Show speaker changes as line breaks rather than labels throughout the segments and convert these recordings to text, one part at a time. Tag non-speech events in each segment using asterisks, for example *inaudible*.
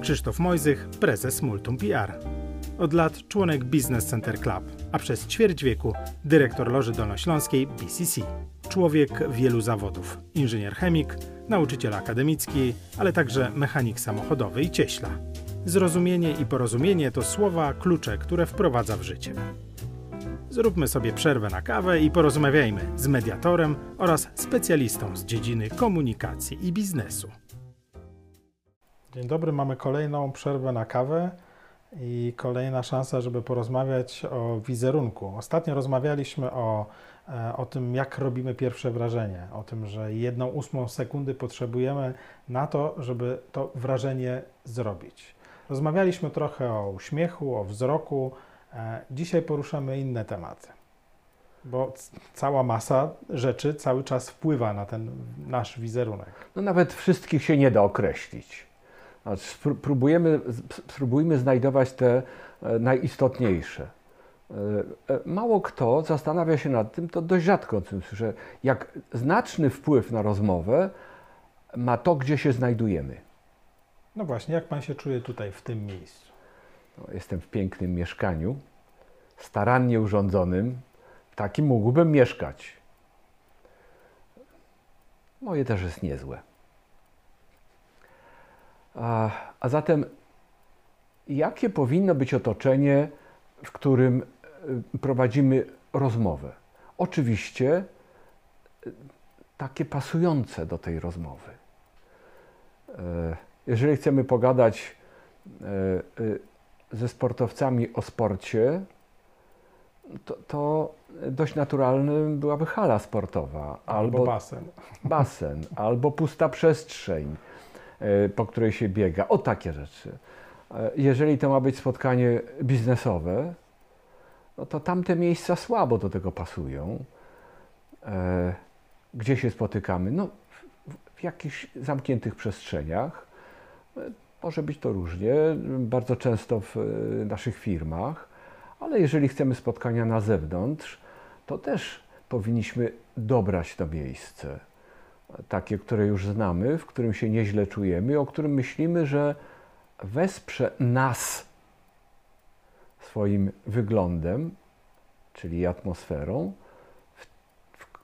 Krzysztof Mojzych, prezes Multum PR. Od lat członek Business Center Club, a przez ćwierć wieku dyrektor Loży Dolnośląskiej BCC. Człowiek wielu zawodów. Inżynier chemik, nauczyciel akademicki, ale także mechanik samochodowy i cieśla. Zrozumienie i porozumienie to słowa klucze, które wprowadza w życie. Zróbmy sobie przerwę na kawę i porozmawiajmy z mediatorem oraz specjalistą z dziedziny komunikacji i biznesu. Dzień dobry, mamy kolejną przerwę na kawę i kolejna szansa, żeby porozmawiać o wizerunku. Ostatnio rozmawialiśmy o, e, o tym, jak robimy pierwsze wrażenie, o tym, że jedną ósmą sekundy potrzebujemy na to, żeby to wrażenie zrobić. Rozmawialiśmy trochę o uśmiechu, o wzroku. E, dzisiaj poruszamy inne tematy, bo cała masa rzeczy cały czas wpływa na ten nasz wizerunek.
No nawet wszystkich się nie da określić. Spróbujemy, spróbujmy znajdować te e, najistotniejsze. E, mało kto zastanawia się nad tym, to dość rzadko o tym słyszę, jak znaczny wpływ na rozmowę ma to, gdzie się znajdujemy.
No właśnie, jak pan się czuje tutaj, w tym miejscu?
No, jestem w pięknym mieszkaniu, starannie urządzonym. W takim mógłbym mieszkać. Moje też jest niezłe. A, a zatem, jakie powinno być otoczenie, w którym y, prowadzimy rozmowę? Oczywiście y, takie pasujące do tej rozmowy. E, jeżeli chcemy pogadać y, ze sportowcami o sporcie, to, to dość naturalnym byłaby hala sportowa.
Albo, albo basen.
Basen, albo pusta przestrzeń, po której się biega. O takie rzeczy. E, jeżeli to ma być spotkanie biznesowe, no to tamte miejsca słabo do tego pasują. Gdzie się spotykamy? No, w, jakichś zamkniętych przestrzeniach może być to różnie, bardzo często w e, naszych firmach, ale jeżeli chcemy spotkania na zewnątrz, to też powinniśmy dobrać to miejsce. Takie, które już znamy, w którym się nieźle czujemy, o którym myślimy, że wesprze nas swoim wyglądem, czyli atmosferą, w,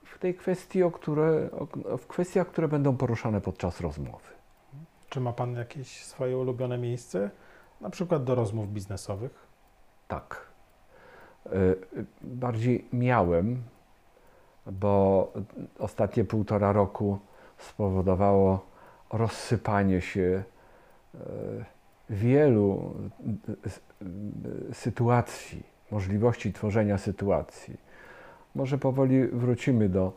w, tej kwestii, o które, o, w kwestiach, które będą poruszane podczas rozmowy.
Czy ma Pan jakieś swoje ulubione miejsce, na przykład do rozmów biznesowych?
Tak. E, bardziej miałem, bo ostatnie półtora roku spowodowało rozsypanie się e, wielu e, sytuacji, możliwości tworzenia sytuacji. Może powoli wrócimy do,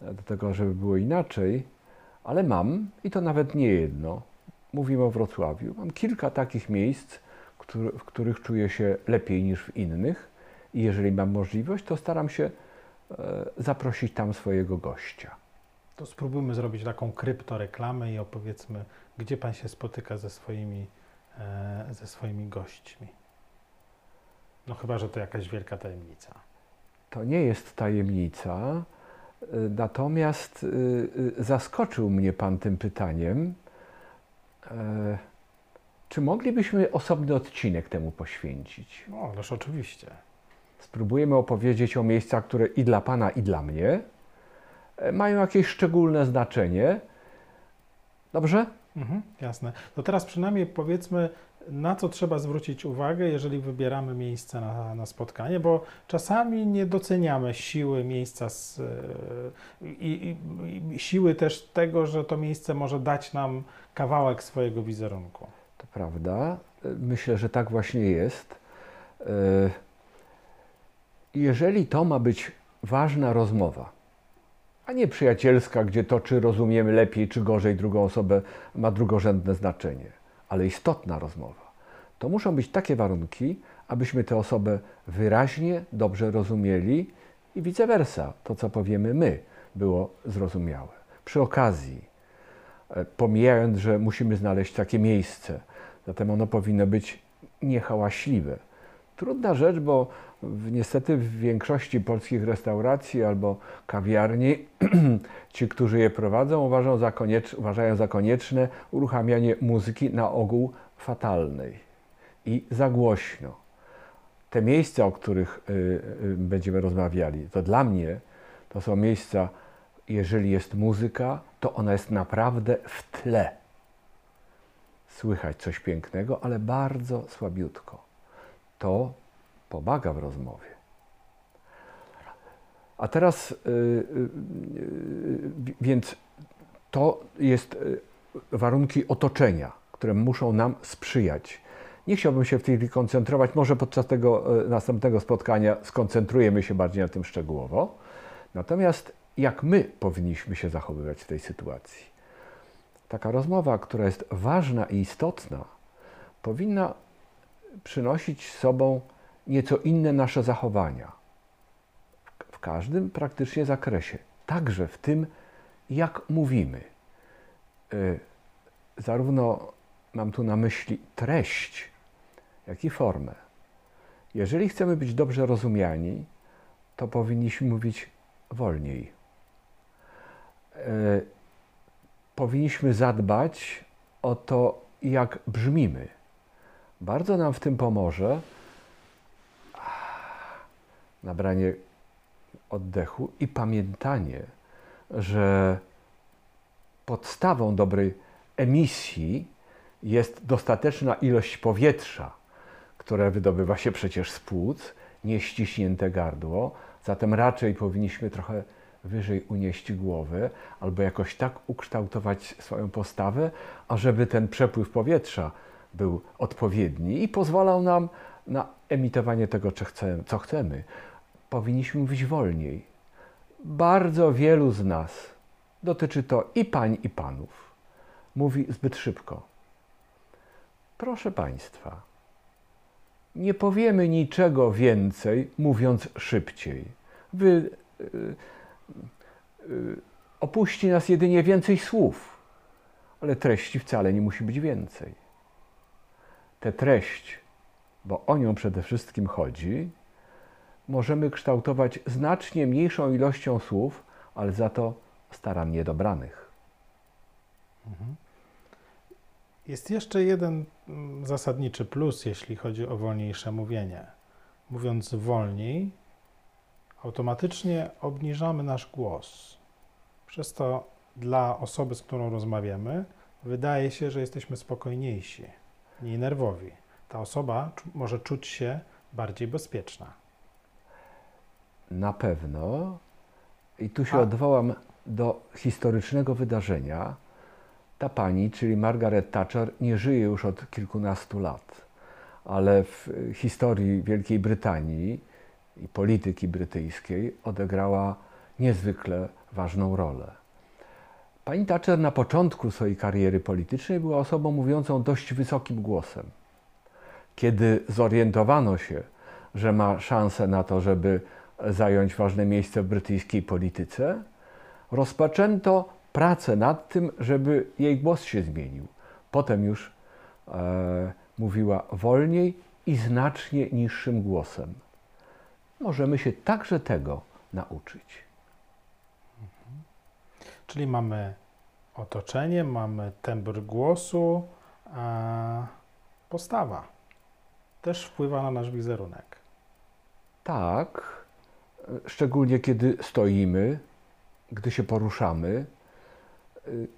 do tego, żeby było inaczej ale mam, i to nawet nie jedno, mówimy o Wrocławiu, mam kilka takich miejsc, który, w których czuję się lepiej niż w innych i jeżeli mam możliwość, to staram się e, zaprosić tam swojego gościa.
To spróbujmy zrobić taką kryptoreklamę i opowiedzmy, gdzie Pan się spotyka ze swoimi, e, ze swoimi gośćmi. No chyba, że to jakaś wielka tajemnica.
To nie jest tajemnica. Natomiast y, y, zaskoczył mnie Pan tym pytaniem. E, czy moglibyśmy osobny odcinek temu poświęcić?
No, ależ oczywiście.
Spróbujemy opowiedzieć o miejscach, które i dla Pana, i dla mnie e, mają jakieś szczególne znaczenie. Dobrze?
Mhm, jasne. To teraz przynajmniej powiedzmy, na co trzeba zwrócić uwagę, jeżeli wybieramy miejsce na, na spotkanie, bo czasami nie doceniamy siły miejsca z, i, i, i, siły też tego, że to miejsce może dać nam kawałek swojego wizerunku.
To prawda. Myślę, że tak właśnie jest. E, jeżeli to ma być ważna rozmowa, a nie przyjacielska, gdzie to, czy rozumiemy lepiej, czy gorzej drugą osobę, ma drugorzędne znaczenie ale istotna rozmowa. To muszą być takie warunki, abyśmy tę osobę wyraźnie, dobrze rozumieli i vice versa. To, co powiemy my, było zrozumiałe. Przy okazji, e, pomijając, że musimy znaleźć takie miejsce, zatem ono powinno być niehałaśliwe. Trudna rzecz, bo w, niestety w większości polskich restauracji albo kawiarni *clears throat* ci, którzy je prowadzą, uważają za, koniecz, uważają za konieczne uruchamianie muzyki na ogół fatalnej i za głośno. Te miejsca, o których y, y, będziemy rozmawiali, to dla mnie to są miejsca, jeżeli jest muzyka, to ona jest naprawdę w tle. Słychać coś pięknego, ale bardzo słabiutko. To pomaga w rozmowie. A teraz, y, y, y, więc to jest warunki otoczenia, które muszą nam sprzyjać. Nie chciałbym się w tej chwili koncentrować, może podczas tego następnego spotkania skoncentrujemy się bardziej na tym szczegółowo. Natomiast jak my powinniśmy się zachowywać w tej sytuacji? Taka rozmowa, która jest ważna i istotna, powinna przynosić z sobą nieco inne nasze zachowania w każdym praktycznie zakresie, także w tym, jak mówimy. E, zarówno mam tu na myśli treść, jak i formę. Jeżeli chcemy być dobrze rozumiani, to powinniśmy mówić wolniej. E, powinniśmy zadbać o to, jak brzmimy. Bardzo nam w tym pomoże nabranie oddechu i pamiętanie, że podstawą dobrej emisji jest dostateczna ilość powietrza, które wydobywa się przecież z płuc, nieściśnięte gardło, zatem raczej powinniśmy trochę wyżej unieść głowę albo jakoś tak ukształtować swoją postawę, ażeby ten przepływ powietrza był odpowiedni i pozwalał nam na emitowanie tego, co chcemy powinniśmy mówić wolniej. Bardzo wielu z nas, dotyczy to i pań, i panów, mówi zbyt szybko. Proszę Państwa, nie powiemy niczego więcej, mówiąc szybciej. Wy, yy, yy, opuści nas jedynie więcej słów, ale treści wcale nie musi być więcej. Tę treść, bo o nią przede wszystkim chodzi, możemy kształtować znacznie mniejszą ilością słów, ale za to starannie dobranych. Mhm.
Jest jeszcze jeden mm, zasadniczy plus, jeśli chodzi o wolniejsze mówienie. Mówiąc wolniej, automatycznie obniżamy nasz głos. Przez to dla osoby, z którą rozmawiamy, wydaje się, że jesteśmy spokojniejsi, mniej nerwowi. Ta osoba może czuć się bardziej bezpieczna
na pewno, i tu się A. odwołam do historycznego wydarzenia, ta pani, czyli Margaret Thatcher, nie żyje już od kilkunastu lat, ale w historii Wielkiej Brytanii i polityki brytyjskiej odegrała niezwykle ważną rolę. Pani Thatcher na początku swojej kariery politycznej była osobą mówiącą dość wysokim głosem. Kiedy zorientowano się, że ma szansę na to, żeby zająć ważne miejsce w brytyjskiej polityce, rozpoczęto pracę nad tym, żeby jej głos się zmienił. Potem już e, mówiła wolniej i znacznie niższym głosem. Możemy się także tego nauczyć.
Czyli mamy otoczenie, mamy tembr głosu, a postawa też wpływa na nasz wizerunek.
Tak, szczególnie kiedy stoimy, gdy się poruszamy,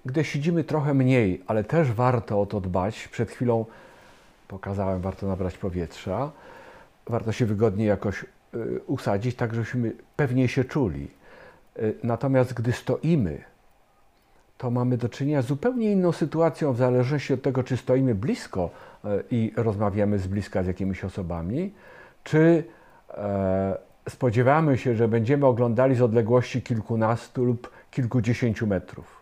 gdy siedzimy trochę mniej, ale też warto o to dbać. Przed chwilą pokazałem, warto nabrać powietrza, warto się wygodnie jakoś y, usadzić, tak żebyśmy pewnie się czuli. Y, natomiast gdy stoimy, to mamy do czynienia z zupełnie inną sytuacją, w zależności od tego, czy stoimy blisko y, i rozmawiamy z bliska z jakimiś osobami, czy e, spodziewamy się, że będziemy oglądali z odległości kilkunastu lub kilkudziesięciu metrów.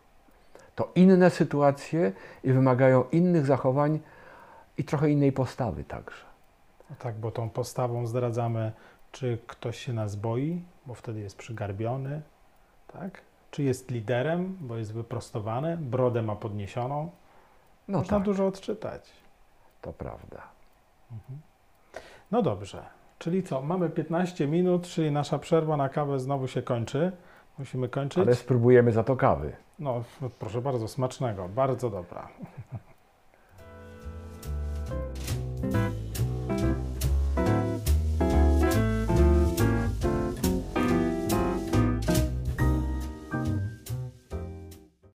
To inne sytuacje i wymagają innych zachowań i trochę innej postawy także.
No tak, bo tą postawą zdradzamy, czy ktoś się nas boi, bo wtedy jest przygarbiony, tak? Czy jest liderem, bo jest wyprostowany, brodę ma podniesioną. No Można tak. dużo odczytać.
To prawda. Mhm.
No dobrze. Czyli co? Mamy 15 minut, czyli nasza przerwa na kawę znowu się kończy. Musimy kończyć.
Ale spróbujemy za to kawy.
No, proszę bardzo, smacznego, bardzo dobra. *laughs*